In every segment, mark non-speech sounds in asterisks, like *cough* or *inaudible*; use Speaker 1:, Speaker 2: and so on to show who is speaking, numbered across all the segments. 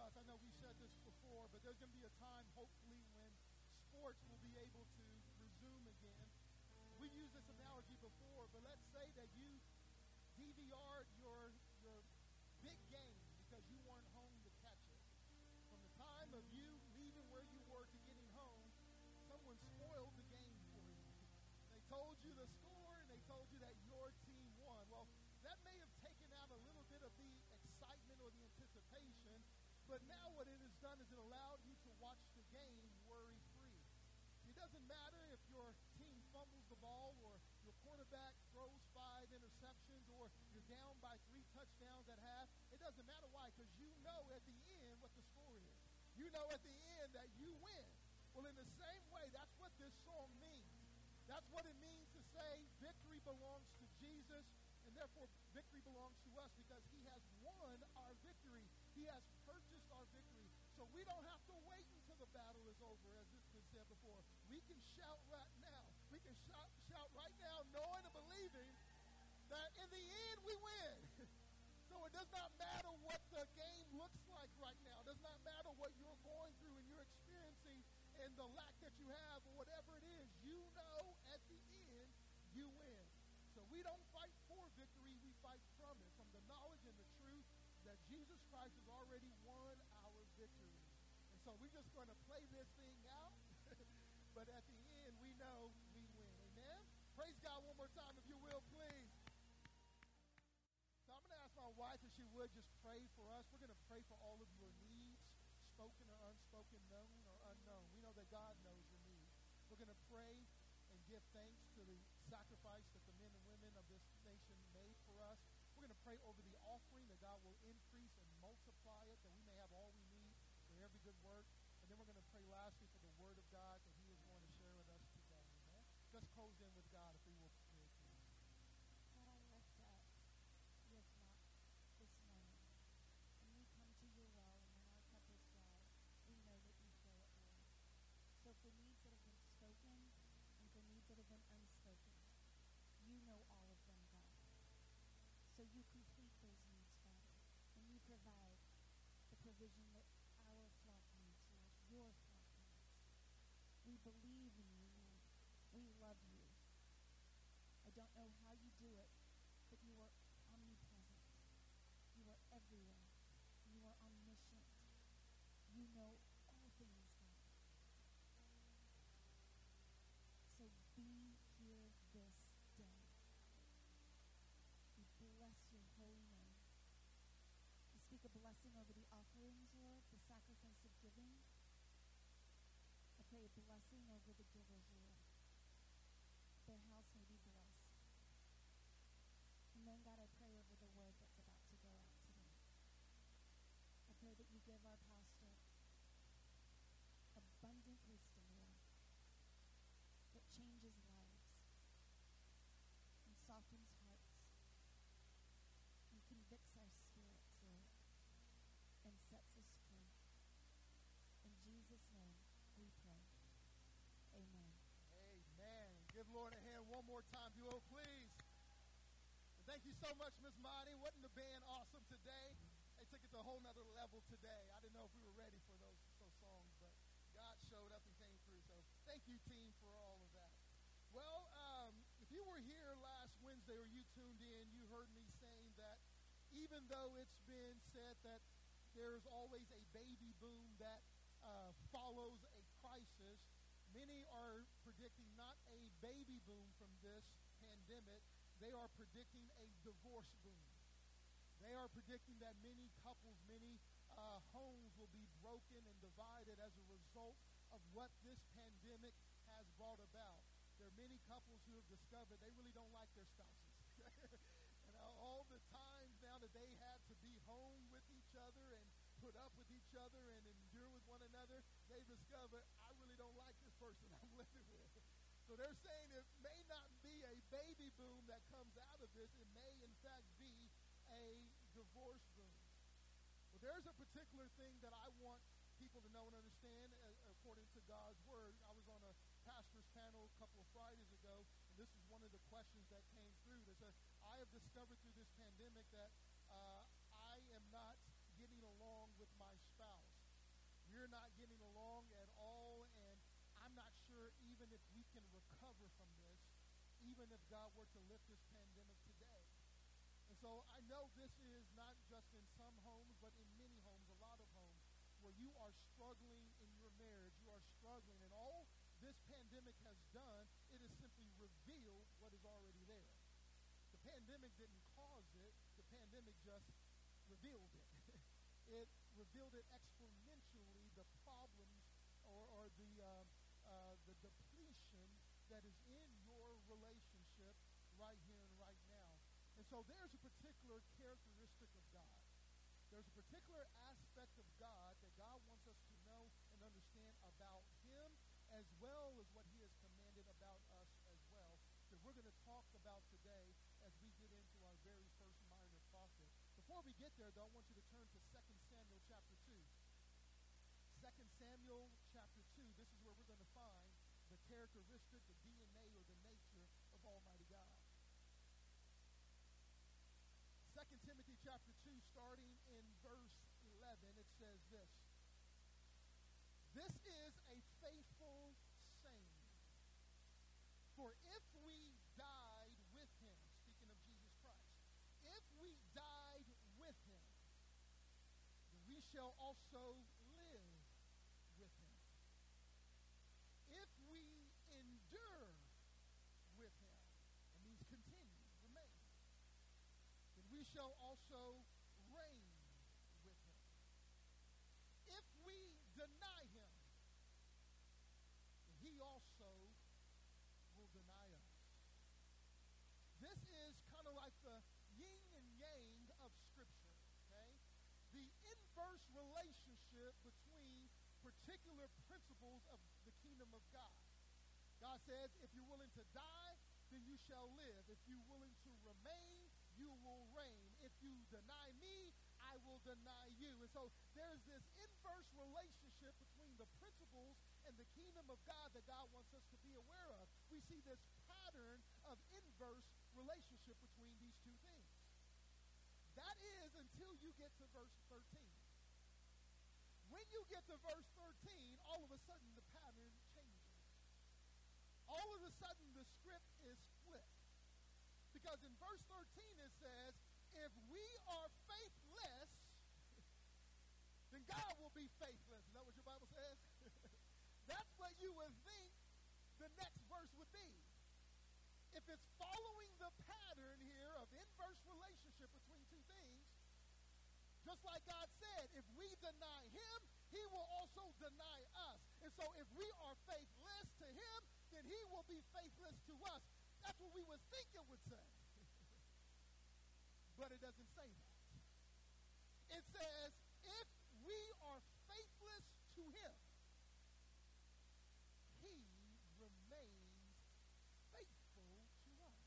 Speaker 1: us. I know we said this before, but there's going to be a time, hopefully, when sports will be able to resume again. We used this analogy before, but let's say that you DVR'd your your big game because you weren't home to catch it. From the time of you but now what it has done is it allowed you to watch the game worry free. It doesn't matter if your team fumbles the ball or your quarterback throws five interceptions or you're down by three touchdowns at half. It doesn't matter why, because you know at the end what the score is. You know at the end that you win. Well, in the same way, that's what this song means. That's what it means to say victory belongs to Jesus and therefore victory belongs to us because he has won our victory. He has. So we don't have to wait until the battle is over, as it's been said before. We can shout right now. We can shout, shout right now, knowing and believing that in the end we win. *laughs* so it does not matter what the game looks like right now. It does not matter what you're going through and you're experiencing and the lack that you have or whatever it is. You know at the end you win. So we don't fight for victory, we fight from it, from the knowledge and the truth that Jesus Christ has already won our victory. And so we're just going to play this thing out, *laughs* but at the end we know we win. Amen? Praise God one more time if you will, please. So I'm going to ask my wife if she would just pray for us. We're going to pray for all of your needs, spoken or unspoken, known or unknown. We know that God knows your needs. We're going to pray and give thanks to the sacrifice that the men and women of this nation made for us. We're going to pray over the offering that God will increase and multiply it, that we may have all we need good work. And then we're going to pray lastly for the word of God that he is going to share with us today. Amen? Close in with God if we will pray.
Speaker 2: God, I lift up your flock this morning. When we come to your well and when our cup is dry, we know that you fill it, Lord. So for needs that have been spoken and for needs that have been unspoken, you know all of them, God. So you complete those needs, Father, and you provide the provision that our flock needs, Lord, your flock needs. We believe in you, Lord. We love you. I don't know how you do it, but you are omnipresent. You are everywhere. You are omniscient. You know all things, God. So be here this day. We bless your holy name. We speak a blessing over the offerings, Lord, the sacrifice of giving. I pray a blessing over the givers, Lord. Their house may be blessed. And then, God, I pray over the word that's about to go out today. I pray that you give our pastor abundant wisdom, Lord, that changes lives and softens hearts and convicts our spirits, Lord, and sets us free. In Jesus' name we pray. Amen.
Speaker 1: Amen. Give Lord a hand one more time, if you will, please. And thank you so much, Miss Monty. Wasn't the band awesome today? They took it to a whole nother level today. I didn't know if we were ready for those, those songs, but God showed up and came through. So thank you, team, for all of that. Well, um, if you were here last Wednesday or you tuned in, you heard me saying that even though it's been said that there's always a baby boom that uh, follows a crisis, many are predicting not a baby boom from this pandemic, they are predicting a divorce boom. They are predicting that many couples, many uh, homes will be broken and divided as a result of what this pandemic has brought about. There are many couples who have discovered they really don't like their spouses. *laughs* and all the times now that they had to be home with each other and put up with each other and endure with one another, they discovered, I really don't like this person *laughs* I'm living with. So they're saying it may not be a boom that comes out of this. It may, in fact, be a divorce boom. Well, there's a particular thing that I want people to know and understand uh, according to God's word. I was on a pastor's panel a couple of Fridays ago, and this is one of the questions that came through that says, I have discovered through this pandemic that uh, I am not getting along with my spouse. we're not getting along at all, and I'm not sure even if we can recover from this, even if God were to lift this pandemic today. And so I know this is not just in some homes, but in many homes, a lot of homes, where you are struggling in your marriage, you are struggling, and all this pandemic has done, it has simply revealed what is already there. The pandemic didn't cause it, the pandemic just revealed it. *laughs* it revealed it exponentially, the problems or, or the, uh, uh, the depletion that is in your relationship right here and right now. And so there's a particular characteristic of God. There's a particular aspect of God that God wants us to know and understand about Him as well as what He has commanded about us as well that we're going to talk about today as we get into our very first minor prophet. Before we get there, though, I want you to turn to 2 Samuel chapter 2. 2 Samuel chapter 2, this is where we're going to find the characteristic, the DNA, or the nature of Almighty God. 2 Timothy chapter 2, starting in verse 11, it says this. This is a faithful saying. For if we died with him, speaking of Jesus Christ, if we died with him, we shall also live with him. If we endure with him, it means continue, remain shall also reign with him. If we deny him, he also will deny us. This is kind of like the yin and yang of Scripture, okay? The inverse relationship between particular principles of the kingdom of God. God says, if you're willing to die, then you shall live. If you're willing to remain, you will reign. If you deny me, I will deny you. And so there's this inverse relationship between the principles and the kingdom of God that God wants us to be aware of. We see this pattern of inverse relationship between these two things. That is until you get to verse 13. When you get to verse 13, all of a sudden the pattern changes. All of a sudden the script is. Because in verse 13 it says, if we are faithless, *laughs* then God will be faithless. Is that what your Bible says? *laughs* That's what you would think the next verse would be. If it's following the pattern here of inverse relationship between two things, just like God said, if we deny him, he will also deny us. And so if we are faithless to him, then he will be faithless to us. That's what we would think it would say. *laughs* but it doesn't say that. It says, if we are faithless to him, he remains faithful to us.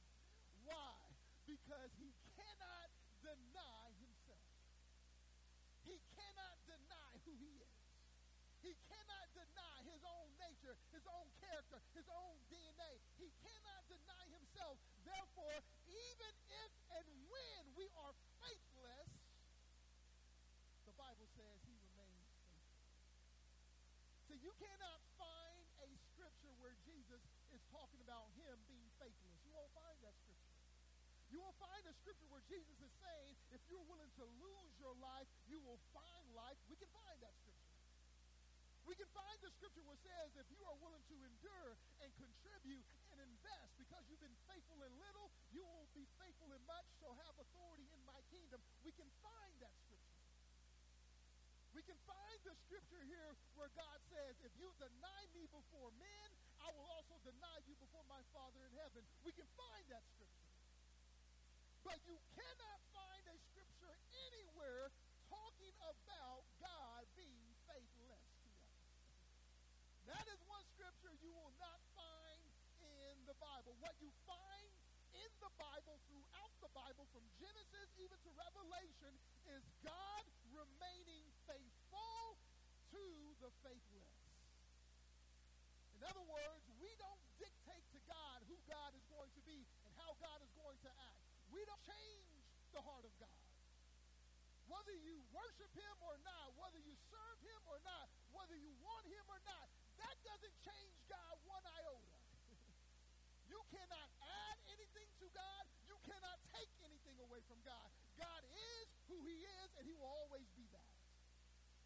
Speaker 1: *laughs* Why? Because he cannot deny himself. He cannot deny who he is. He cannot deny his own nature, his own character, his own DNA. He cannot himself. Therefore, even if and when we are faithless, the Bible says he remains faithful. So you cannot find a scripture where Jesus is talking about him being faithless. You won't find that scripture. You will find a scripture where Jesus is saying, if you're willing to lose your life, you will find life. We can find that scripture. We can find the scripture where it says, if you are willing to endure and contribute invest because you've been faithful in little, you will be faithful in much, so have authority in my kingdom. We can find that scripture. We can find the scripture here where God says, if you deny me before men, I will also deny you before my Father in heaven. We can find that scripture. But you cannot find a scripture anywhere talking about God being faithless to us. That is one scripture you will not find in the Bible. What you find in the Bible, throughout the Bible, from Genesis even to Revelation, is God remaining faithful to the faithless. In other words, we don't dictate to God who God is going to be and how God is going to act. We don't change the heart of God. Whether you worship him or not, whether you serve him or not, whether you want him or not, that doesn't change God one iota. Cannot add anything to God. You cannot take anything away from God. God is who he is, and he will always be that.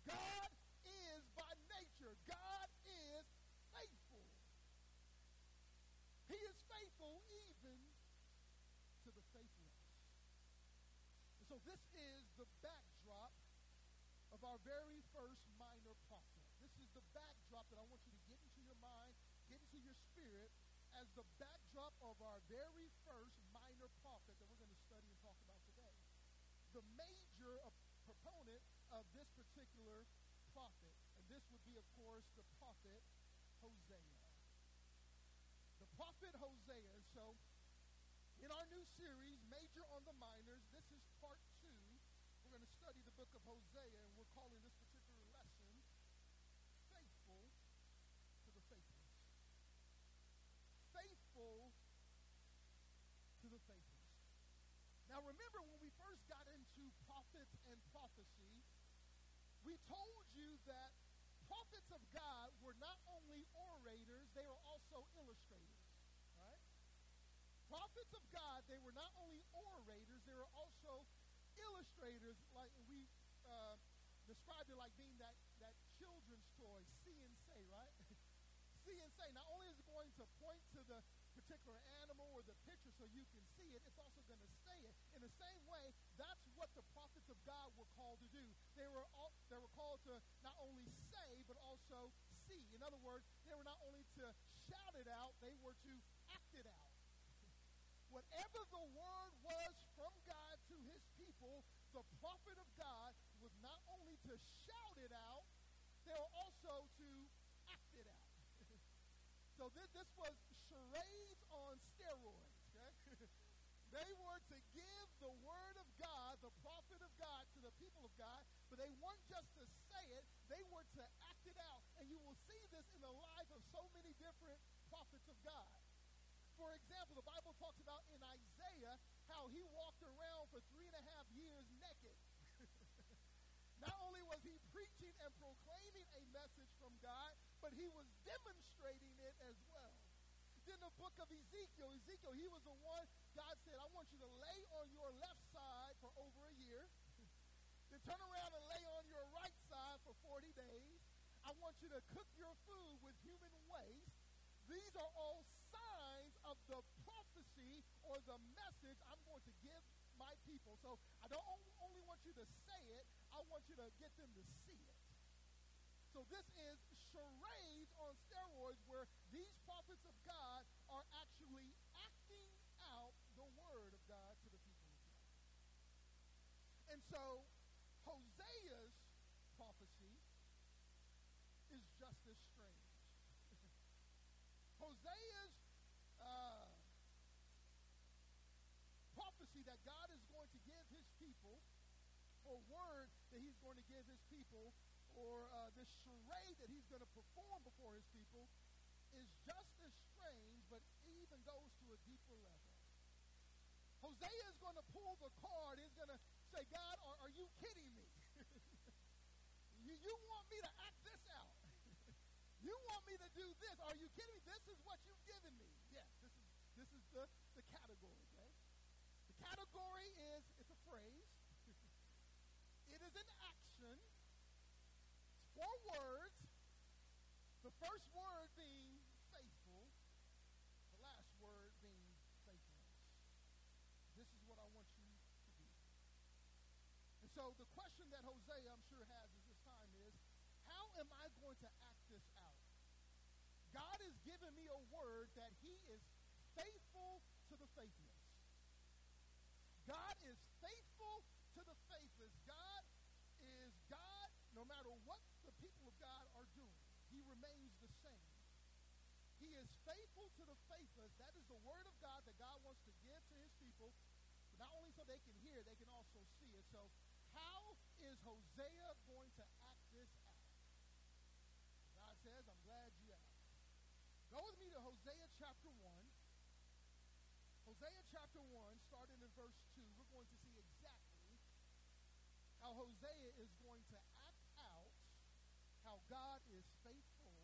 Speaker 1: God is by nature. God is faithful. He is faithful even to the faithless. And so this is the backdrop of our very first minor prophet. This is the backdrop that I want you to get into your mind, get into your spirit, as the backdrop of our very first minor prophet that we're going to study and talk about today. The major proponent of this particular prophet, and this would be, of course, the prophet Hosea. The prophet Hosea. So, in our new series, Major on the Minors, this is part two. We're going to study the book of Hosea, and we're calling this particular lesson Faithful to the Faithless. Faithful to the Faithless. Now, remember when we first got into prophets and prophecy, we told you that prophets of God were not only orators, they were also illustrators. Right? Prophets of God, they were not only orators, they were also illustrators, like we uh, described it like being that, that children's toy, see and say, right? *laughs* see and say. Not only is it going to point to the particular animal or the picture so you can see it, it's also going to say it. In the same way, that's what the prophets of God were called to do. They were all, they were called to not only say but also see. In other words, they were not only to shout it out, they were to act it out. *laughs* Whatever the word was from God to his people, the prophet of God was not only to shout it out, they were also to act it out. *laughs* so this, this was charades steroids. Okay? *laughs* they were to give the word of God, the prophet of God, to the people of God, but they weren't just to say it, they were to act it out. And you will see this in the life of so many different prophets of God. For example, the Bible talks about in Isaiah how he walked around for three and a half years naked. *laughs* Not only was he preaching and proclaiming a message from God, but he was demonstrating it as well. The book of Ezekiel, Ezekiel, he was the one, God said, I want you to lay on your left side for over a year. *laughs* then turn around and lay on your right side for 40 days. I want you to cook your food with human waste. These are all signs of the prophecy or the message I'm going to give my people. So I don't only want you to say it, I want you to get them to see it. So this is charades on steroids where these prophets of God are actually acting out the word of God to the people of God. And so Hosea's prophecy is just as strange. *laughs* Hosea's uh, prophecy that God is going to give his people, or word that he's going to give his people, or uh, this charade that he's going to perform before his people, is just as strange, but even goes to a deeper level. Hosea is going to pull the card. He's going to say, God, are, are you kidding me? *laughs* you, you want me to act? You want me to do this? Are you kidding me? This is what you've given me. Yes, this is this is the, the category, okay? The category is it's a phrase. *laughs* it is an action. It's four words. The first word being faithful, the last word being faithfulness. This is what I want you to do. And so the question that Hosea, I'm sure, has at this time is, how am I going to act? God has given me a word that he is faithful to the faithless. God is faithful to the faithless. God is God no matter what the people of God are doing. He remains the same. He is faithful to the faithless. That is the word of God that God wants to give to his people, not only so they can hear, they can also see it. So how is Hosea Hosea chapter 1, starting in verse 2, we're going to see exactly how Hosea is going to act out how God is faithful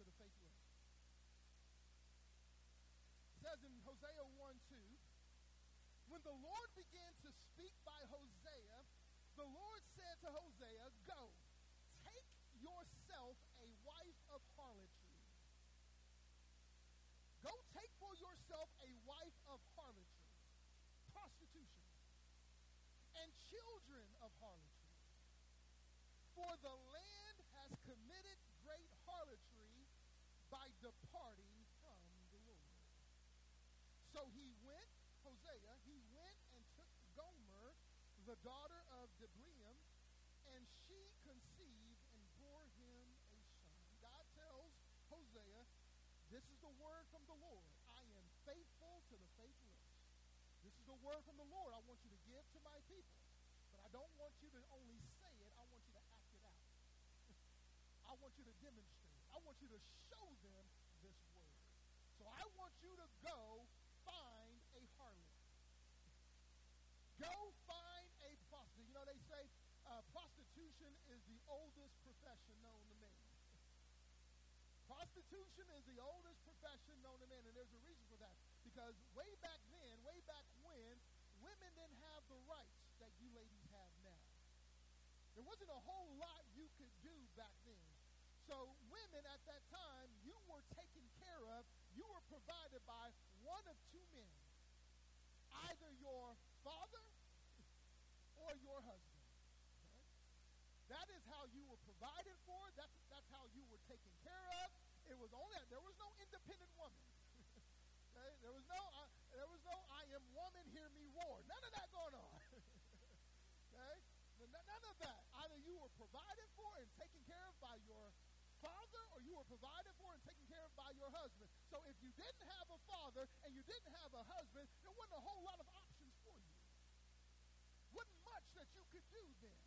Speaker 1: to the faithless. It says in Hosea 1 2, when the Lord began to speak by Hosea, the Lord said to Hosea, Go children of harlotry. For the land has committed great harlotry by departing from the Lord. So he went, Hosea, he went and took Gomer, the daughter of Diblaim, and she conceived and bore him a son. God tells Hosea, this is the word from the Lord. I am faithful to the faithless. This is the word from the Lord I want you to give to my people. I don't want you to only say it, I want you to act it out. *laughs* I want you to demonstrate. I want you to show them this word. So I want you to go find a harlot. *laughs* Go find a prostitute. You know, they say uh, prostitution is the oldest profession known to man. *laughs* Prostitution is the oldest profession known to man, and there's a reason for that. Because way back then, way back when, women didn't have the rights that you ladies have now. There wasn't a whole lot you could do back then. So women at that time, you were taken care of, you were provided by one of two men. Either your father or your husband. Okay? That is how you were provided for. That's, that's how you were taken care of. It was only there was no independent woman. *laughs* okay? There was no uh, there was no I am woman, hear me roar. None of that going on. okay? None of that. Either you were provided for and taken care of by your father or you were provided for and taken care of by your husband. So if you didn't have a father and you didn't have a husband, there wasn't a whole lot of options for you. Wasn't much that you could do then.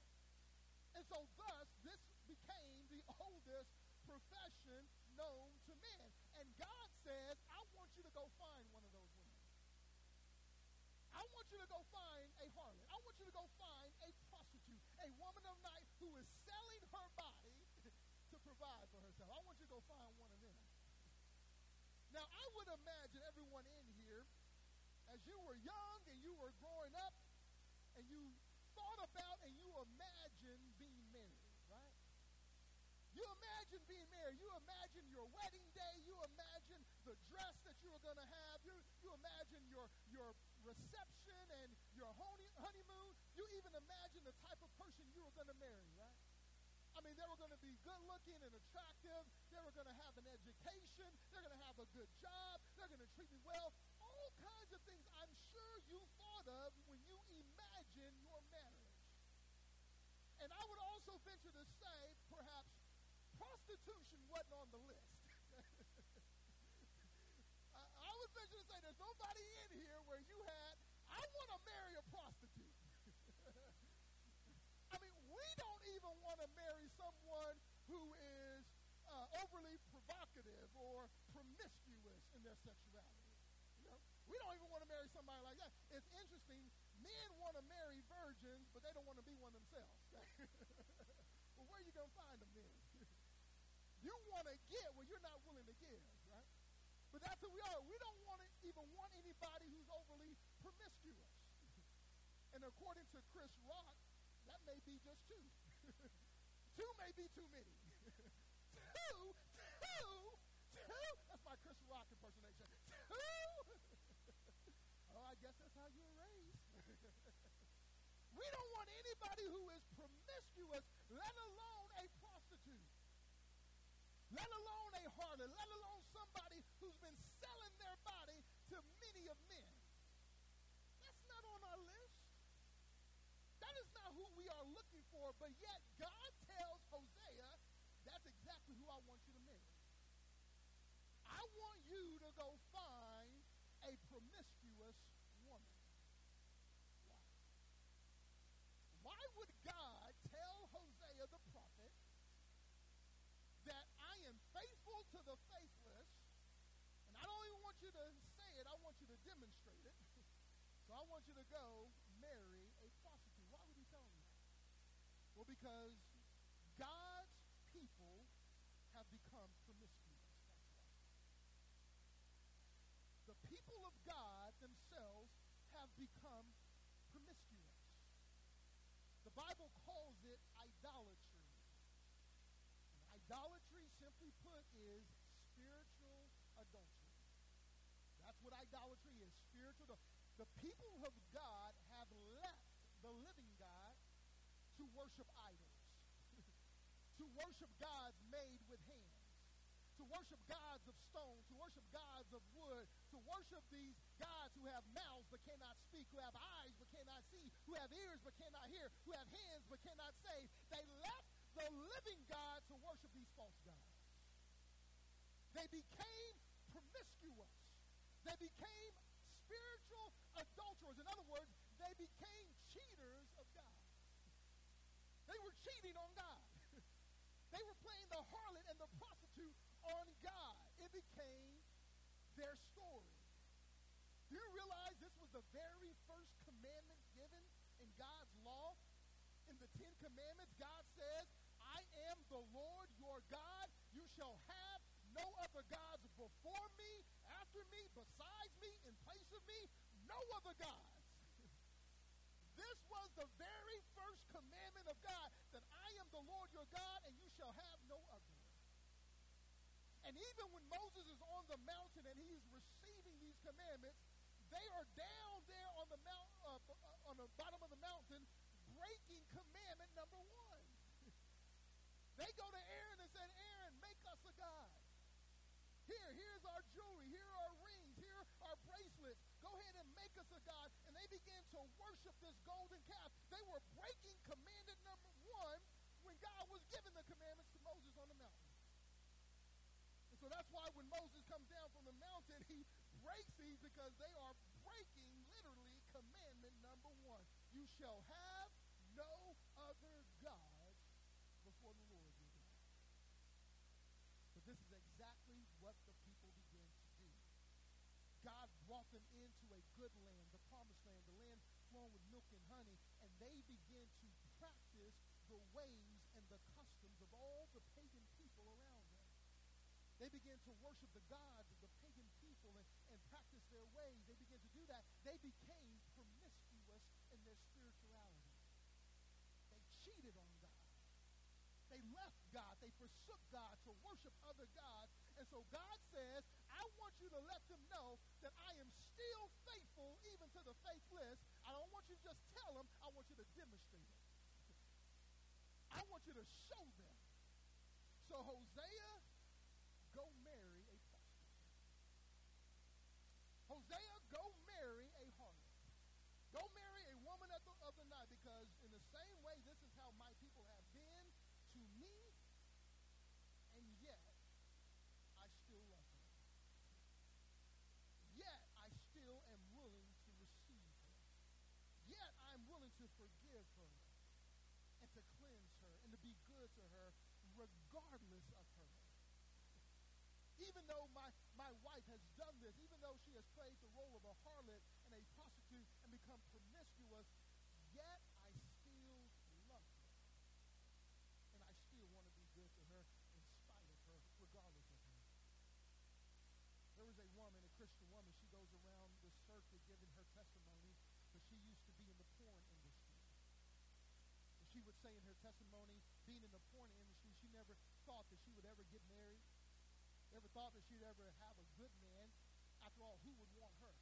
Speaker 1: And so thus, this became the oldest profession known to men. And God says, I want you to go find one of those women. I want you to go find a harlot. I want you to go find a prostitute, a woman of night who is selling her body to provide for herself. I want you to go find one of them. Now, I would imagine everyone in here, as you were young and you were growing up, and you thought about and you imagined being married, right? You imagine being married. You imagine your wedding day. You imagine the dress that you were going to have. You, you imagine your, your reception and your honeymoon. You even imagine the type of person you were going to marry? I mean, they were going to be good looking and attractive. They were going to have an education. They're going to have a good job. They're going to treat me well. All kinds of things I'm sure you thought of when you imagined your marriage. And I would also venture to say, perhaps, prostitution wasn't on the list. *laughs* I, I would venture to say there's nobody in here where you had, I want to marry a prostitute. I mean, we don't even want to marry someone who is uh, overly provocative or promiscuous in their sexuality. You know, we don't even want to marry somebody like that. It's interesting. Men want to marry virgins, but they don't want to be one themselves. *laughs* well, where are you going to find them then? *laughs* you want to get what you're not willing to give, right? But that's who we are. We don't want to even want anybody who's overly promiscuous. *laughs* and according to Chris Rock, may be just two. *laughs* two may be too many. two, two, two. That's my Chris Rock impersonation. Two. *laughs* oh, I guess that's how you were raised. *laughs* we don't want anybody who is promiscuous, let alone a prostitute. Let alone a harlot, let alone somebody who's been selling their body to many of men. That's not on our list. That is not who we are looking for, but yet God tells Hosea, that's exactly who I want you to marry. I want you to go find a promiscuous woman. Why? Why would God tell Hosea the prophet that I am faithful to the faithless, and I don't even want you to say it, I want you to demonstrate it. *laughs* so I want you to go because God's people have become promiscuous. The people of God themselves have become promiscuous. The Bible calls it idolatry. And idolatry, simply put, is spiritual adultery. That's what idolatry is spiritual. The people of God have left the living to worship idols, *laughs* to worship gods made with hands to worship gods of stone, to worship gods of wood, to worship these gods who have mouths but cannot speak, who have eyes but cannot see, who have ears but cannot hear, who have hands but cannot save. They left the living God to worship these false gods. They became promiscuous. They became spiritual adulterers. In other words, they became cheaters. They were cheating on God. *laughs* they were playing the harlot and the prostitute on God. It became their story. Do you realize this was the very first commandment given in God's law? In the Ten Commandments, God says, I am the Lord your God. You shall have no other gods before me, after me, besides me, in place of me, no other gods. *laughs* this was the very first commandment of God that I am the Lord your God and you shall have no other. And even when Moses is on the mountain and he's receiving these commandments, they are down there on the mount, uh, uh, on the bottom of the mountain, breaking commandment number one. *laughs* they go to Aaron and said, Aaron, make us a god. Here, here's our jewelry. Here are our rings. Here are bracelets. Go ahead and make us a god. And they began to worship this golden calf. They were breaking commandment number one when God was giving the commandments to Moses on the mountain that's why when Moses comes down from the mountain, he breaks these because they are breaking literally commandment number one. You shall have no other gods before the Lord your God. But this is exactly what the people began to do. God brought them into a good land, the promised land, the land flowing with milk and honey, and they began to practice the ways and the customs of all the pagan people around them. They began to worship the gods of the pagan people and, and practice their ways. They began to do that. They became promiscuous in their spirituality. They cheated on God. They left God. They forsook God to worship other gods. And so God says, I want you to let them know that I am still faithful even to the faithless. I don't want you to just tell them. I want you to demonstrate it. I want you to show them. So Hosea go marry a prostitute. Hosea, go marry a harlot. Go marry a woman of the, of the night because in the same way, this is how my people have been to me, and yet I still love her. Yet I still am willing to receive her. Yet I'm willing to forgive her and to cleanse her and to be good to her regardless of her even though my, my wife has done this, even though she has played the role of a harlot and a prostitute and become promiscuous, yet I still love her. And I still want to be good to her in spite of her, regardless of her. There was a woman, a Christian woman, she goes around the circuit giving her testimony, but she used to be in the porn industry. And she would say in her testimony, being in the porn industry, she never thought that she would ever get married Never thought that she'd ever have a good man. After all, who would want her?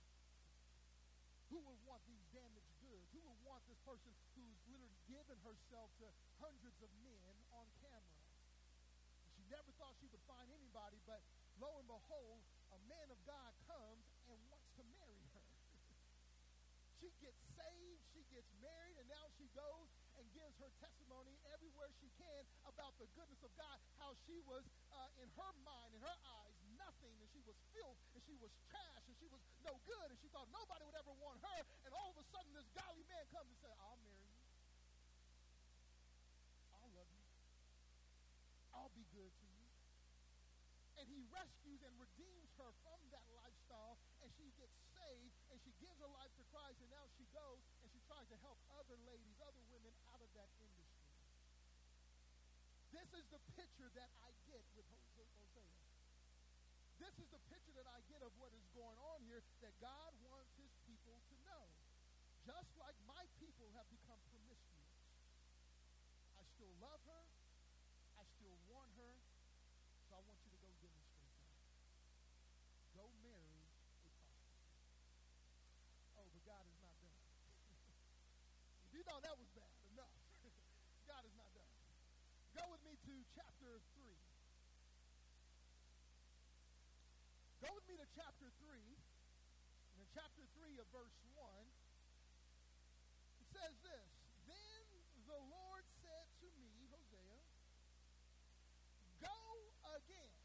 Speaker 1: Who would want these damaged goods? Who would want this person who's literally given herself to hundreds of men on camera? She never thought she would find anybody, but lo and behold, a man of God comes and wants to marry her. *laughs* she gets saved, she gets married, her testimony everywhere she can about the goodness of God, how she was, uh, in her mind, in her eyes, nothing, and she was filth, and she was trash, and she was no good, and she thought nobody would ever want her, and all of a sudden this godly man comes and says, I'll marry you. I'll love you. I'll be good to you. And he rescues and redeems her from that lifestyle, and she gets saved, and she gives her life to Christ, and now she goes and she tries to help other ladies, other women out of that industry. This is the picture that I get with Hosea. This is the picture that I get of what is going on here. that God wants his people to know. Just like my people have become promiscuous, I still love her, I still want her, so I want you to go demonstrate that. Go marry a prostitute. Oh, but God is not done. *laughs* you thought that was bad enough, God is not done. Go with me to chapter 3. Go with me to chapter 3. And in chapter 3 of verse 1, it says this Then the Lord said to me, Hosea, Go again.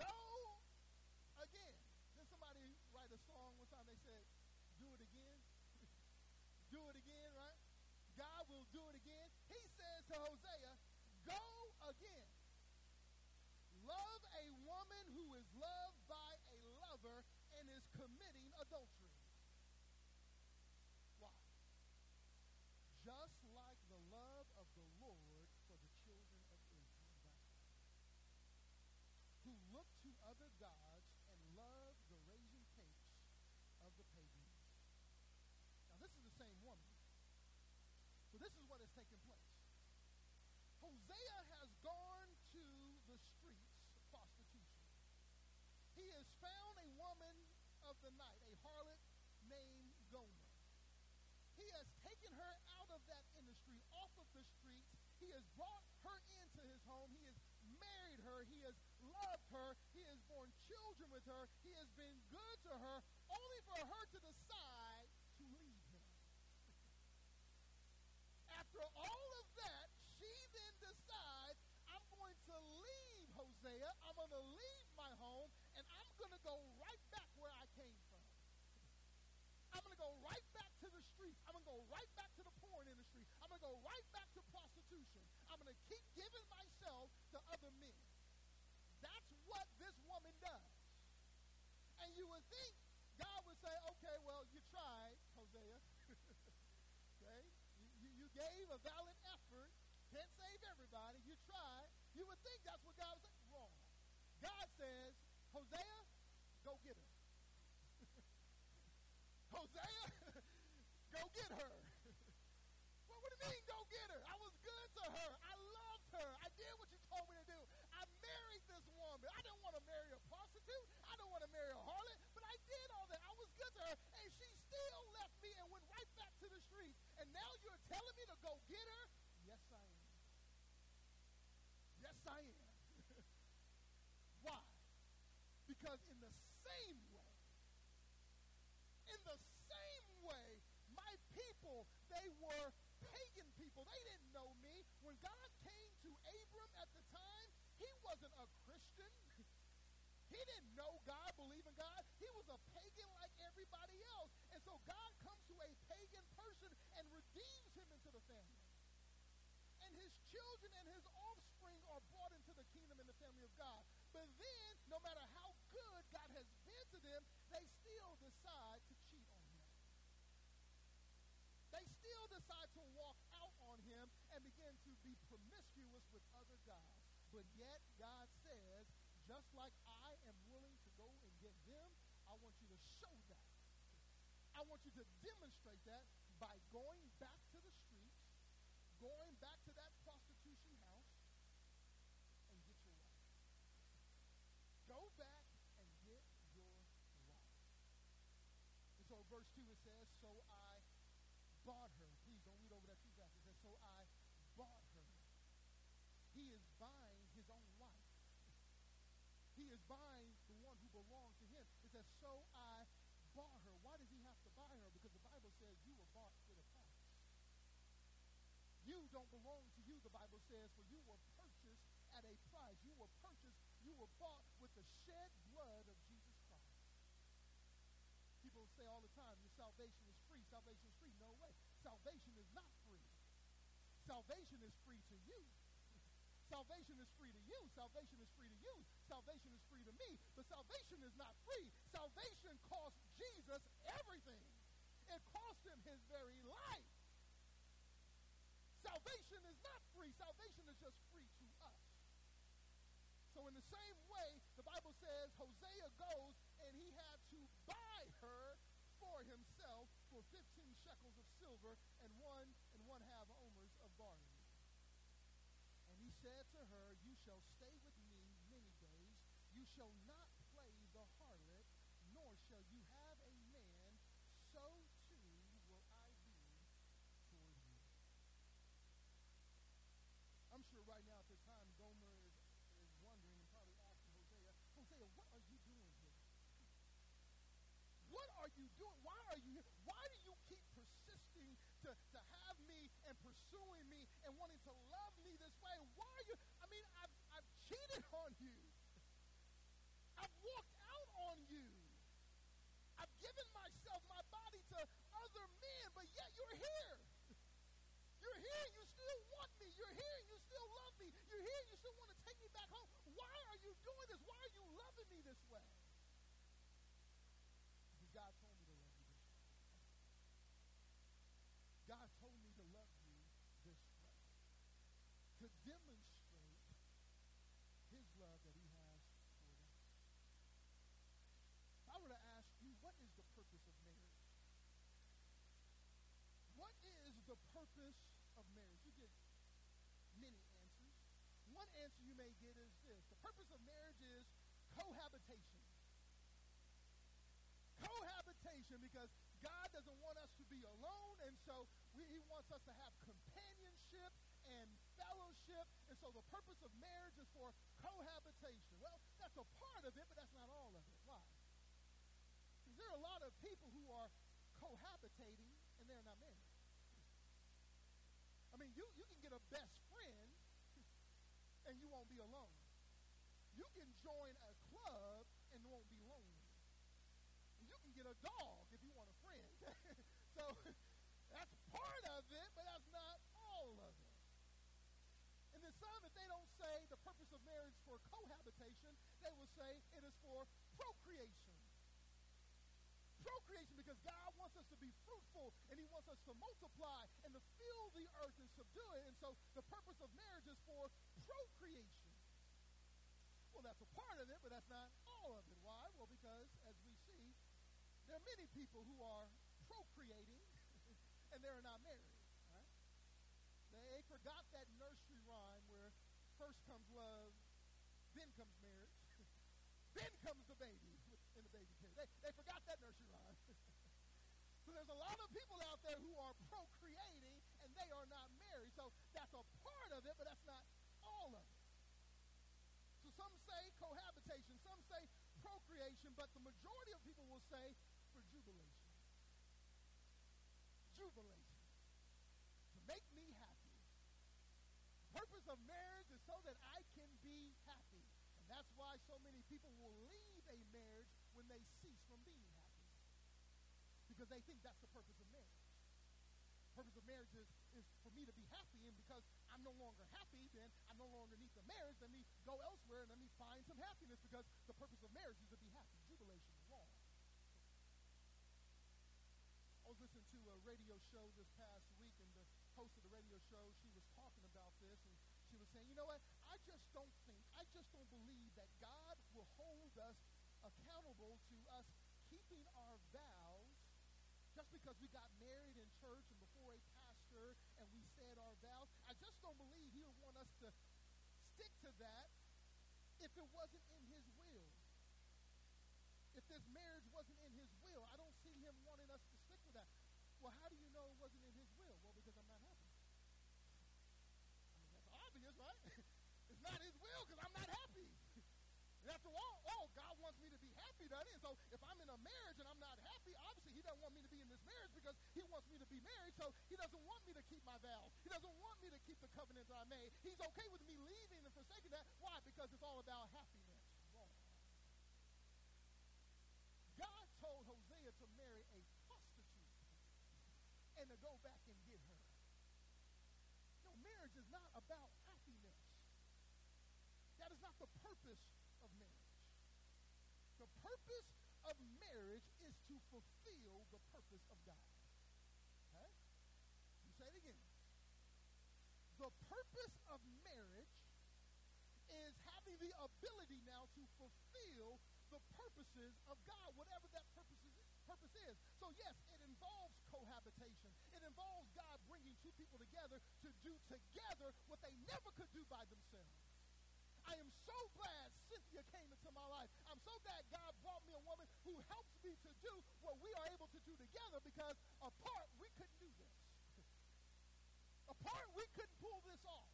Speaker 1: Go again. Did somebody write a song one time? They said, Do it again. do it again, right? God will do it again. He says to Hosea, Go again. Love a woman who is loved by a lover and is committing adultery. Why? Just like the love of the Lord for the children of Israel, who look to other gods and love the raisin cakes of the pagans. Now, this is the same woman. So, this is what has taken place. Hosea has gone to the streets prostitution. He has found a of the night, a harlot named Gomer. He has taken her out of that industry, off of the streets. He has brought her into his home. He has married her. He has loved her. He has born children with her. He has been good to her, only for her to decide to leave him. *laughs* After all of that, she then decides, I'm going to leave Hosea. I'm going to leave my home, and I'm going to go right back where I came from. I'm going to go right back to the streets. I'm going to go right back to the porn industry. I'm going to go right back to prostitution. I'm going to keep giving myself to other men. That's what this woman does. And you would think God would say, okay, well, you tried, Hosea. *laughs* okay? You, you, you gave a valid effort. Can't save everybody. You tried. You would think that's what God was saying. Wrong. God says, Hosea, go get her. *laughs* Hosea, *laughs* go get her. well, what do you mean, go get her? I was good to her. I loved her. I did what you told me to do. I married this woman. I didn't want to marry a prostitute. I didn't want to marry a harlot, but I did all that. I was good to her, and she still left me and went right back to the streets. And now you're telling me to go get her? Yes, I am. Yes, I am. *laughs* Why? Because in the same way, in the same way, my people, they were pagan people. They didn't know me. When God came to Abram at the time, he wasn't a Christian. *laughs* He didn't know God, believe in God. He was a pagan like everybody else. And so God comes to a pagan person and redeems him into the family. And his children and his offspring are brought into the kingdom and the family of God. But then, no matter how good God has been to them, they still decide to cheat on him. They still decide to walk out on him and begin to be promiscuous with other gods. But yet, God says, just like I am willing to go and get them, I want you to show that. I want you to demonstrate that by going back to the streets, going back to that prostitution house, and get your wife. Go back and get your wife. And so verse 2 it says, So I bought her. Please don't read over that too fast. It says, So I bought her. He is buying his own wife. He is buying the one who belonged to him. It says, So I bought her. Why does he have to buy her? Because the Bible says you were bought with a price. You don't belong to you, the Bible says, for you were purchased at a price. You were purchased, you were bought with the shed blood of Jesus Christ. People say all the time, your salvation is free. Salvation is free. No way. Salvation is not free. Salvation is free to you. *laughs* Salvation is free to you. Salvation is free to you. Salvation is free to me. But salvation is not free. Salvation cost Jesus everything. It cost him his very life. Salvation is not free. Salvation is just free to us. So in the same way, the Bible says Hosea goes and he had to buy her for himself for 15 shekels of silver and one and one half omers of barley. And he said to her, You shall stay with me many days. You shall not play the harlot, nor shall you have a man. So too will I be toward you. I'm sure right now at this time, Gomer is, is wondering and probably asking Hosea, Hosea, what are you doing here? What are you doing? Why are you here? Why do you keep persisting to, to have me and pursuing me and wanting to love me this way? Why are you? I mean, I've, I've cheated on you. I've walked out on you. I've given myself, my body to other men, but yet you're here. You're here you still want me. You're here you still love me. You're here you still want to take me back home. Why are you doing this? Why are you loving me this way? Because God told me to love you this way. God told me to love you this way. To demonstrate his love that he has for us. If I were to ask you, what is the purpose of marriage? What is the purpose of marriage? You get many answers. One answer you may get is this the purpose of marriage is cohabitation. Cohabitation because God doesn't want us to be alone, and so we, He wants us to have companionship and fellowship. And so the purpose of marriage is for cohabitation. Well, that's a part of it, but that's not all of it. Why? Because there are a lot of people who are cohabitating and they're not married. I mean, you, you can get a best friend and you won't be alone. You can join a club and won't be lonely. You can get a dog if you want a friend. *laughs* so that's part of it, but that's not all of it. And then some, if they don't say the purpose of marriage for cohabitation, they will say it is for procreation procreation because God wants us to be fruitful and he wants us to multiply and to fill the earth and subdue it. And so the purpose of marriage is for procreation. That's a part of it, but that's not all of it. Why? Well, because as we see, there are many people who are procreating *laughs* and they're not married. Right? They forgot that nursery rhyme where first comes love, then comes marriage, *laughs* then comes the baby in the baby carriage. They, they forgot that nursery rhyme. *laughs* so there's a lot of people out there who are procreating and they are not married. So that's a part of it, but that's not all of it. So some say cohabitation, some say procreation, but the majority of people will say for jubilation. Jubilation. To make me happy. The purpose of marriage is so that I can be happy. And that's why so many people will leave a marriage when they cease from being happy. Because they think that's the purpose of marriage. The purpose of marriage is, is for me to be happy, and because I'm no longer happy, then I no longer need the marriage. Let me go elsewhere and let me find some happiness because the purpose of marriage is to be happy. Jubilation is wrong. I was listening to a radio show this past week, and the host of the radio show, she was talking about this, and she was saying, you know what? I just don't think, I just don't believe that God will hold us accountable to us keeping our vows just because we got married in church and before a pastor and we said our vows. I just don't believe he would want us to stick to that if it wasn't in his will. If this marriage wasn't in his will, I don't see him wanting us to stick with that. Well, how do you know it wasn't in his will? Well, because I'm not happy. I mean, that's obvious, right? *laughs* it's not his will because I'm not happy. And after all, oh, God wants me to be happy, doesn't he? So if I'm in a marriage and I'm not happy, obviously he doesn't want me to be in this marriage because he wants me to be married. So he doesn't want me to keep my vows. He doesn't want me to keep the covenant that I made. He's okay with me leaving and forsaking that. Why? Because it's all about happiness. Wrong. God told Hosea to marry a prostitute and to go back and get her. No, marriage is not about happiness. That is not the purpose of marriage. The purpose of marriage is to fulfill the purpose of God. Okay? You say it again. The purpose of marriage is having the ability now to fulfill the purposes of God, whatever that purpose is, purpose is. So, yes, involves cohabitation. It involves God bringing two people together to do together what they never could do by themselves. I am so glad Cynthia came into my life. I'm so glad God brought me a woman who helps me to do what we are able to do together because apart we couldn't do this. *laughs* apart we couldn't pull this off.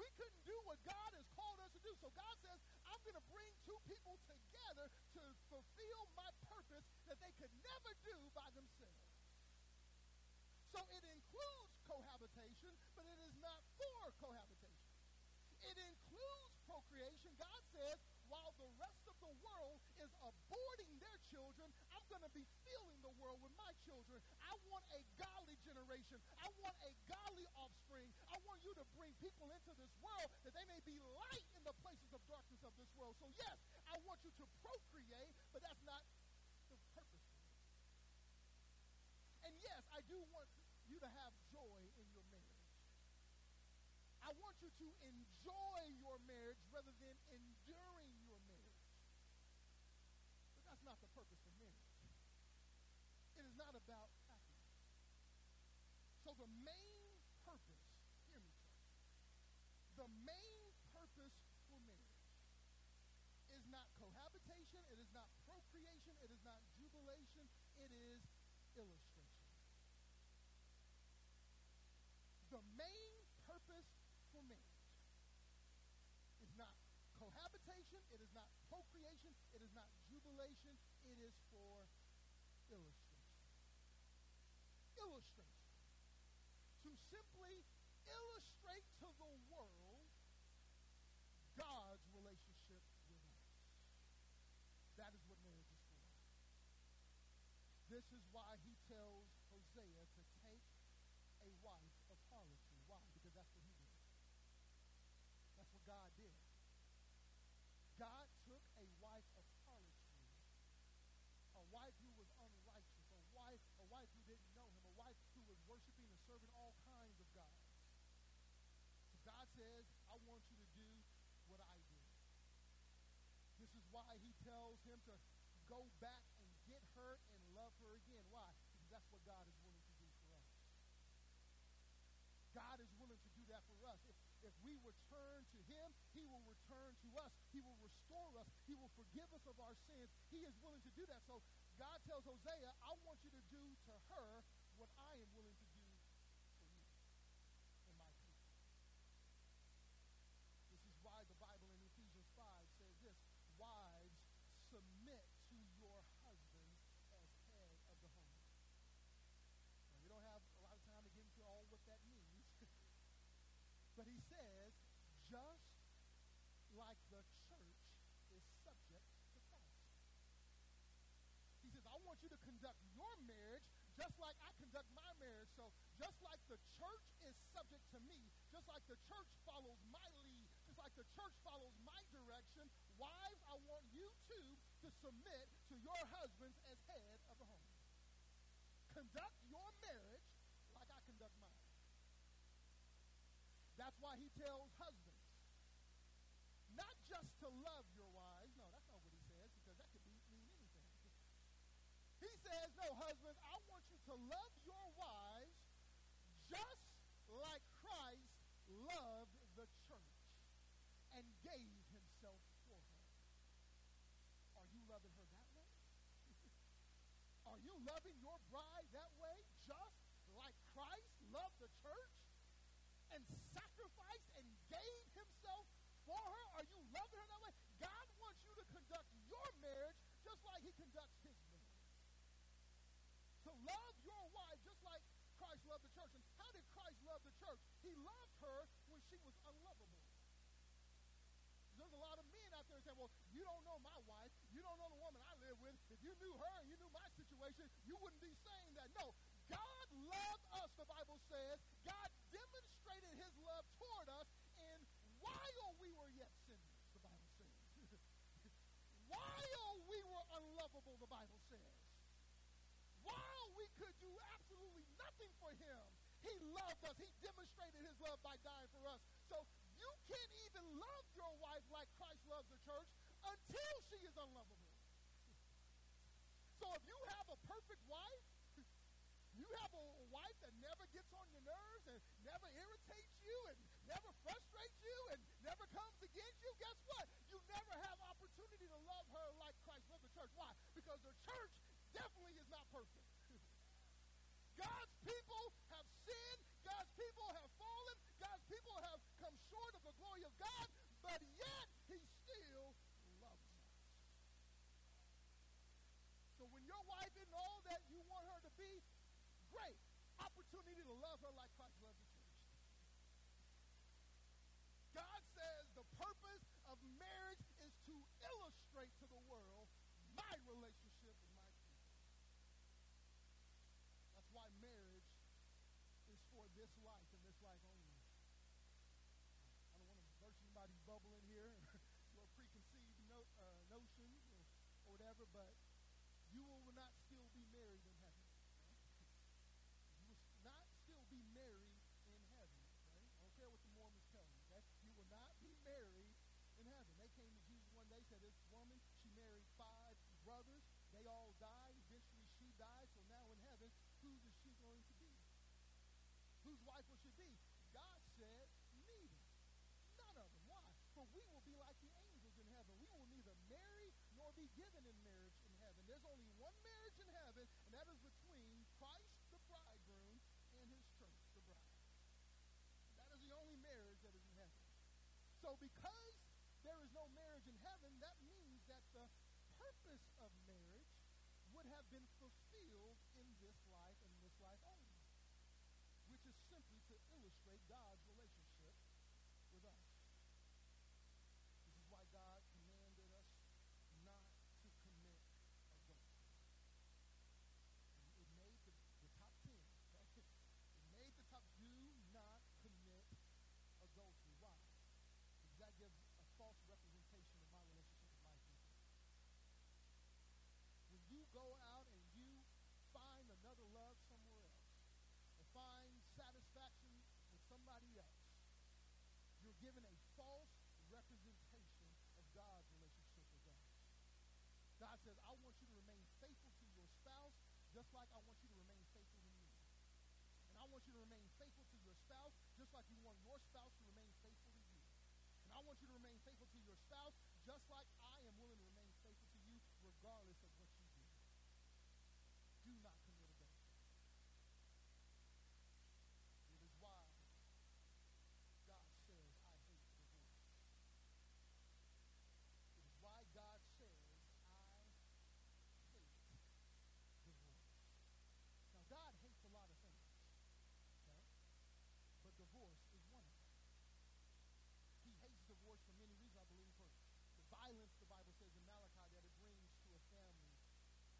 Speaker 1: We couldn't do what God has called us to do. So God says, I'm going to bring two people together to fulfill my that they could never do by themselves. So it includes cohabitation, but it is not for cohabitation. It includes procreation. God says, while the rest of the world is aborting their children, I'm going to be filling the world with my children. I want a godly generation. I want a godly offspring. I want you to bring people into this world that they may be light in the places of darkness of this world. So, yes, I want you to procreate, but that's not the purpose. And yes, I do want you to have joy in your marriage. I want you to enjoy your marriage rather than enduring your marriage. But that's not the purpose of marriage. It is not about happiness. So the main purpose, hear me, church, the main purpose for marriage is not cohabitation, it is not procreation, it is not jubilation, it is illustration. The main purpose for marriage is not cohabitation, it is not procreation, it is not jubilation, it is for illustration. Illustration. To simply illustrate to the world God's relationship with us. That is what marriage is for. This is why he tells Hosea to take a wife of harlotry. Why? Because that's what he did. That's what God did. God took a wife of harlotry, a wife who was unrighteous, a wife, a wife who didn't know him, a wife who was worshiping and serving all kinds of gods. So God says, I want you to do what I did. This is why he tells him to go back and get her and love her again. Why? Because that's what God is willing to do for us. God is willing to do that for us. If, we return to him, he will return to us. He will restore us. He will forgive us of our sins. He is willing to do that. So God tells Hosea, I want you to do to her what I am willing to do for you and my people. This is why the Bible in Ephesians 5 says this, wives, submit to your husbands as head of the home. Now, we don't have a lot of time to get into all what that means. but he says, just like the church is subject to Christ. He says, I want you to conduct your marriage just like I conduct my marriage. So just like the church is subject to me, just like the church follows my lead, just like the church follows my direction, wives, I want you too to submit to your husbands as head of the home. Conduct your marriage like I conduct mine. That's why he tells husbands, not just to love your wives. No, that's not what he says because that could be, mean anything. He says, no, husbands, I want you to love your wives just like Christ loved the church and gave himself for her. Are you loving her that way? *laughs* Are you loving your bride that way just like Christ loved the church and sacrificed and gave himself for her? Are you loving her that way? God wants you to conduct your marriage just like he conducts his marriage. To love your wife just like Christ loved the church. And how did Christ love the church? He loved her when she was unlovable. There's a lot of men out there saying, well, you don't know my wife. You don't know the woman I live with. If you knew her and you knew my situation, you wouldn't be saying that. No, God loved us, the Bible says. God demonstrated his love toward us in while we were yet sinners, the Bible says. *laughs* while we were unlovable, the Bible says. While we could do absolutely nothing for him, he loved us. He demonstrated his love by dying for us. So you can't even love your wife like Christ loves the church until she is unlovable. *laughs* So if you have a perfect wife, *laughs* you have a wife that never gets on your nerves and never irritates you and never frustrates you and never comes against you, guess what? You never have opportunity to love her like Christ loved the church. Why? Because the church definitely is not perfect. God's people have sinned. God's people have fallen. God's people have come short of the glory of God, but yet he still loves us. So when your wife isn't all that you want her to be, great. Opportunity to love her like Christ loves the church. God says the purpose of marriage is to illustrate to the world my relationship with my people. That's why marriage is for this life and this life only. I don't want to burst anybody's bubble in here, *laughs* little preconceived no, uh, notions or, or whatever, but you will not still be married in heaven. You will not still be married in heaven. Okay? I don't care what the Mormons tell you. Okay? You will not be married in heaven. They came to Jesus one day, said this woman, she married five brothers. They all died. Eventually she died. So now in heaven, whose is she going to be? Whose wife will she be? God said, neither. None of them. Why? For we will be like the angels in heaven. We will neither marry nor be given in marriage in heaven. There's only one marriage in heaven, and that is between Christ, the bridegroom, and his church, the bride. That is the only marriage that is in heaven. So because there is no marriage in heaven, that means that the purpose of marriage would have been fulfilled in this life and this life only, which is simply to illustrate God's relationship with us. This is why God commanded us not to commit adultery. It made the, the top 10. Okay? It made the top, do not commit adultery. Why? Because that gives a false representation of my relationship with my people. When you go out and you find another love somewhere else, or find satisfaction with somebody else, you're given a false representation of God's relationship with us. God says, I want you to remain faithful to your spouse just like I want you to remain faithful to me. And I want you to remain faithful to your spouse just like you want your spouse to remain faithful to you. And I want you to remain faithful to your spouse just like I am willing to remain faithful to you regardless of what you do. Do not commit adultery. It is why God says, I hate divorce. It is why God says, I hate divorce. Now, God hates a lot of things, okay? But divorce is one of them. He hates divorce for many reasons, I believe, for the violence, the Bible says in Malachi, that it brings to a family,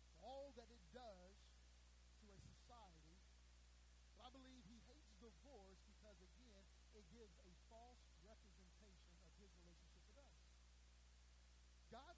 Speaker 1: for all that it does to a society. But I believe he hates divorce because, again, it gives a false representation of his relationship with us. God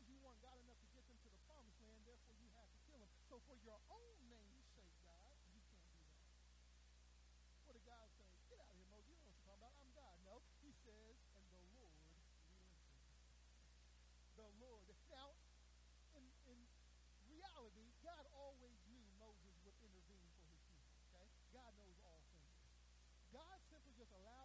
Speaker 1: because you weren't God enough to get them to the promised land, therefore you have to kill them. So for your own name's sake, God, you can't do that. What did God say? Get out of here, Moses. You don't know what you're talking about. I'm God. No. He says, and the Lord The Lord. Now, in, in reality, God always knew Moses would intervene for his people. Okay? God knows all things. God simply just allowed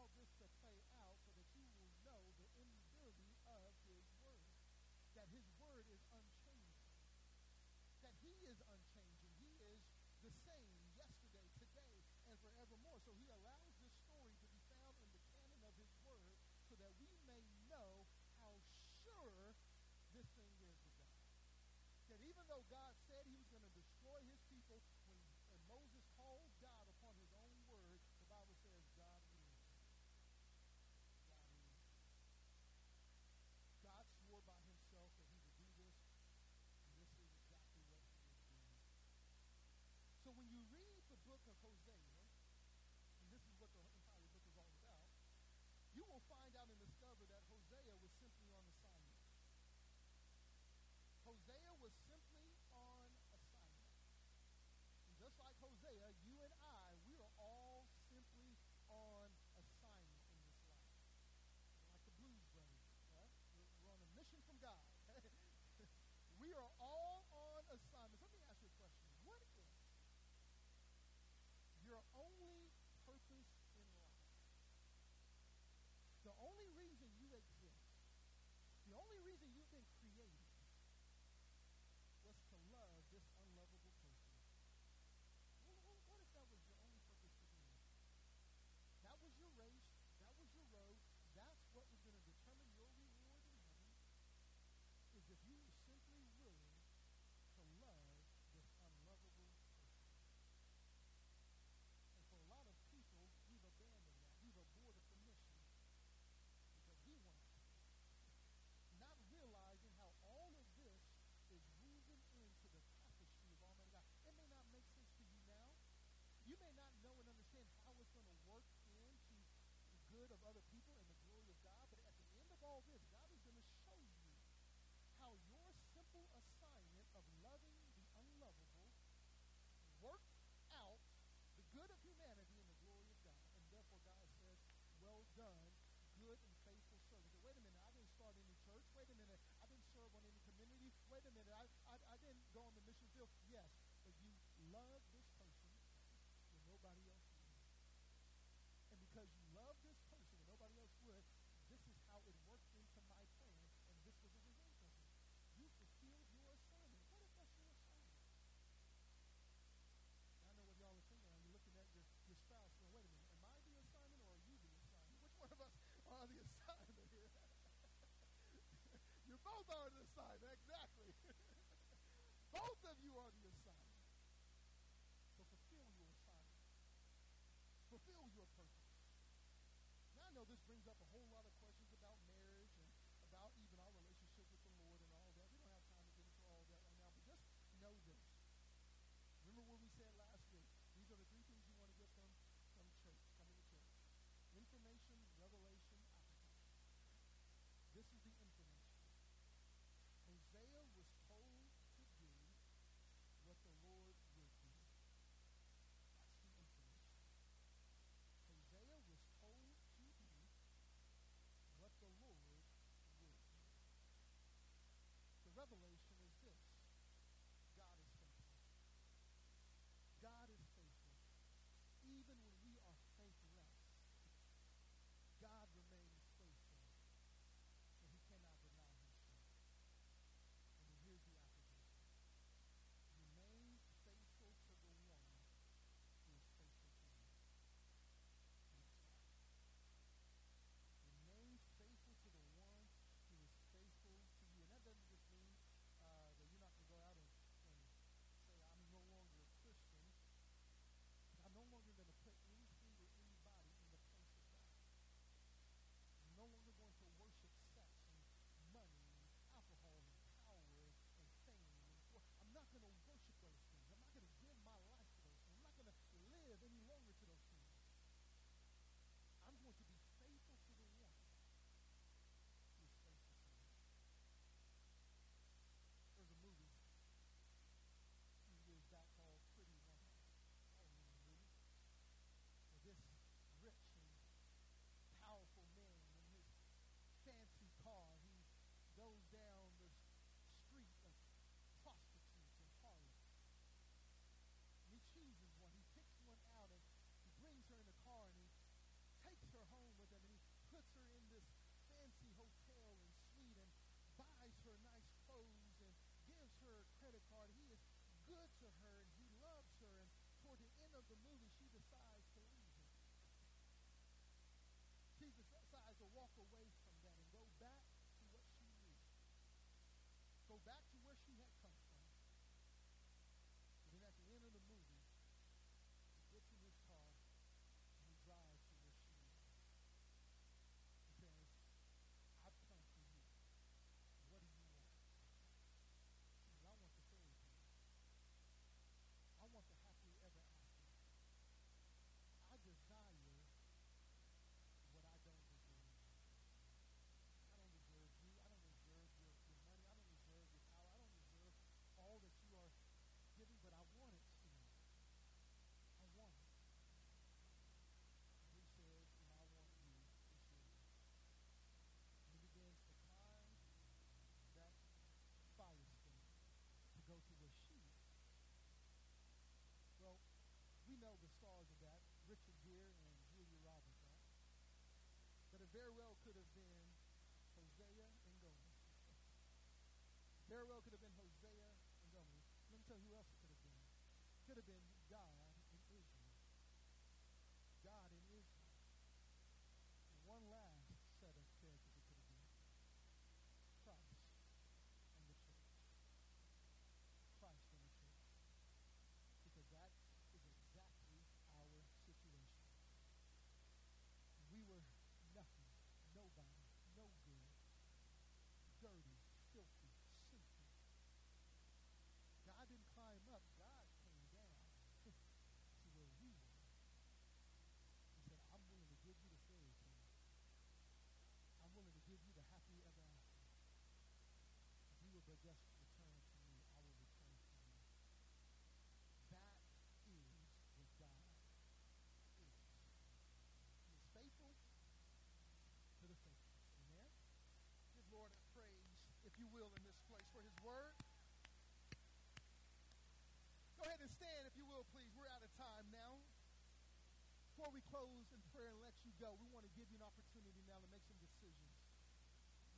Speaker 1: we close in prayer and let you go, we want to give you an opportunity now to make some decisions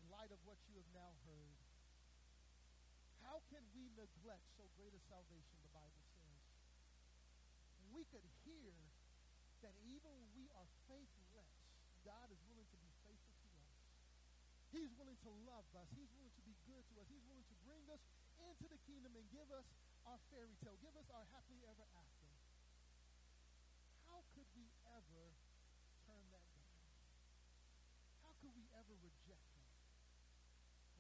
Speaker 1: in light of what you have now heard. How can we neglect so great a salvation, the Bible says? We could hear that even when we are faithless, God is willing to be faithful to us. He's willing to love us. He's willing to be good to us. He's willing to bring us into the kingdom and give us our fairy tale, give us our happily ever after. How could we ever turn that down? How could we ever reject that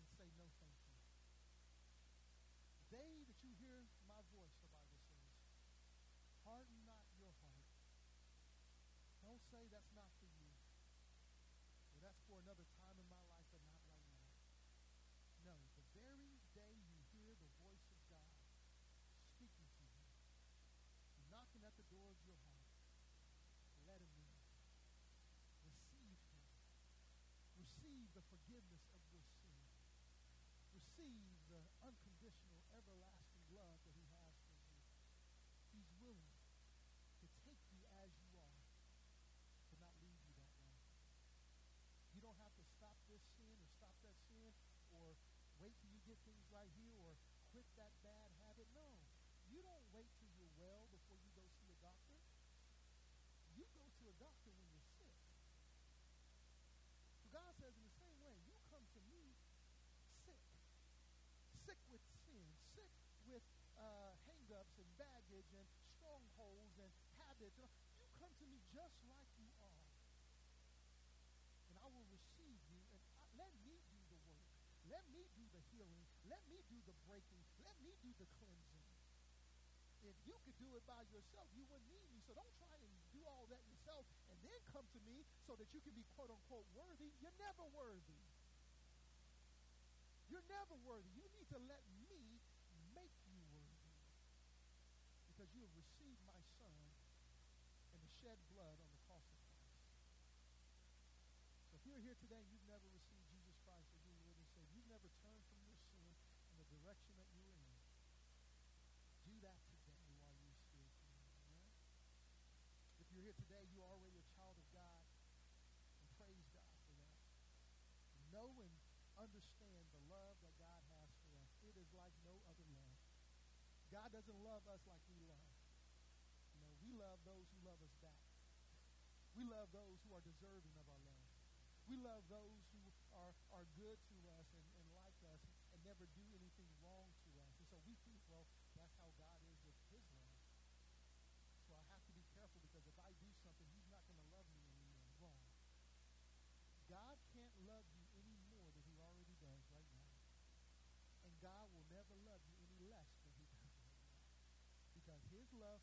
Speaker 1: and say no thank you? Day that you hear my voice, the Bible says, harden not your heart. Don't say that's not for you. Or that's for another time in my life, but not right now. No, the very day you hear the voice of God speaking to you, knocking at the door of your heart, let him in. Receive him. Receive the forgiveness of your sin. Receive the unconditional, everlasting love that he has for you. He's willing to take you as you are, but not leave you that way. You don't have to stop this sin or stop that sin or wait till you get things right here or quit that bad habit. No. You don't wait till you're well before you go see a doctor. You go to a doctor when you're sick. So God says in the same way, you come to me sick. Sick with sin, sick with uh, hang-ups and baggage and strongholds and habits. You come to me just like you are. And I will receive you and I, let me do the work. Let me do the healing. Let me do the breaking. Let me do the cleansing. If you could do it by yourself, you wouldn't need me. So don't try and do all that yourself and then come to me so that you can be quote unquote worthy. You're never worthy. You're never worthy. You need to let me make you worthy. Because you have received my son and the shed blood on the cross of Christ. So if you're here today and you've never received Jesus Christ as your Lord and Savior, you've never turned from your sin in the direction that you were in, do that today while you're still here. If you're here today, you're already a child of God, and praise God for that. Know and understand the love that God has for us. It is like no other love. God doesn't love us like we love. Those who love us back. We love those who are deserving of our love. We love those who are, are good to us and, and like us and never do anything wrong to us. And so we think, well, that's how God is with his love. So I have to be careful because if I do something, he's not going to love me anymore. Wrong. God can't love you any more than he already does right now. And God will never love you any less than he does right now. Because his love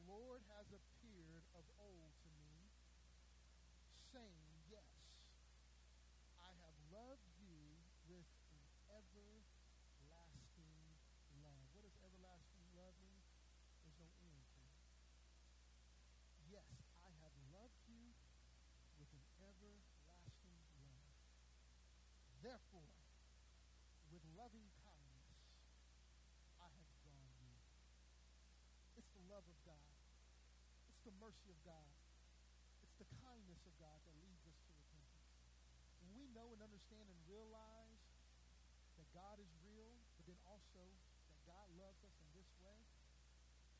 Speaker 1: The Lord has appeared of old to me, saying, Yes, I have loved you with an everlasting love. What does everlasting love mean? There's no end to it. Yes, I have loved you with an everlasting love. Therefore, with loving mercy of God. It's the kindness of God that leads us to repentance. When we know and understand and realize that God is real, but then also that God loves us in this way,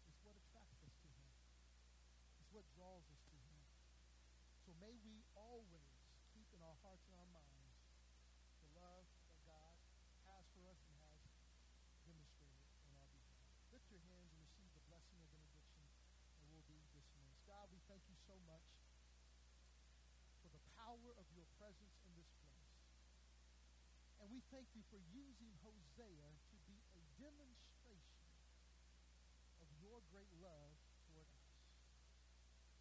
Speaker 1: it's what attracts us to him. It's what draws us to him. So may we always keep in our hearts and our minds the love that God has for us and has demonstrated on our behalf. Lift your hands and receive the blessing of benediction and we'll be dismissed. God, we thank you so much for the power of your presence in this place. And we thank you for using Hosea to be a demonstration of your great love toward us.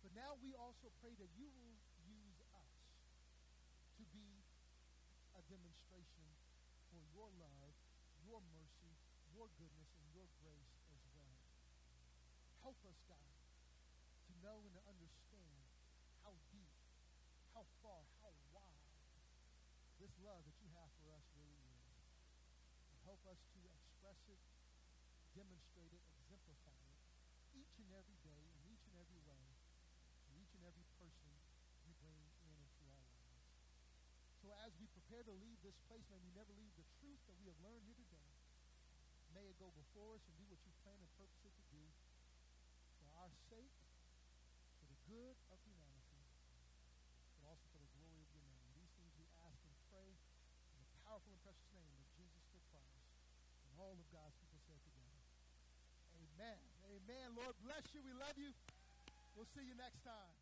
Speaker 1: But now we also pray that you will use us to be a demonstration for your love, your mercy, your goodness, and your grace as well. Help us, God, to know and to understand how deep, how far, this love that you have for us really is. And help us to express it, demonstrate it, exemplify it each and every day, in each and every way, to each and every person you bring in into our lives. So as we prepare to leave this place, may we never leave the truth that we have learned here today. May it go before us and do what you plan and purpose it to do for our sake, for the good of humanity, but also for the glory of your name. These things we ask and pray in the powerful and precious name of Jesus the Christ. And all of God's people said together. Amen. Amen. Lord bless you. We love you. We'll see you next time.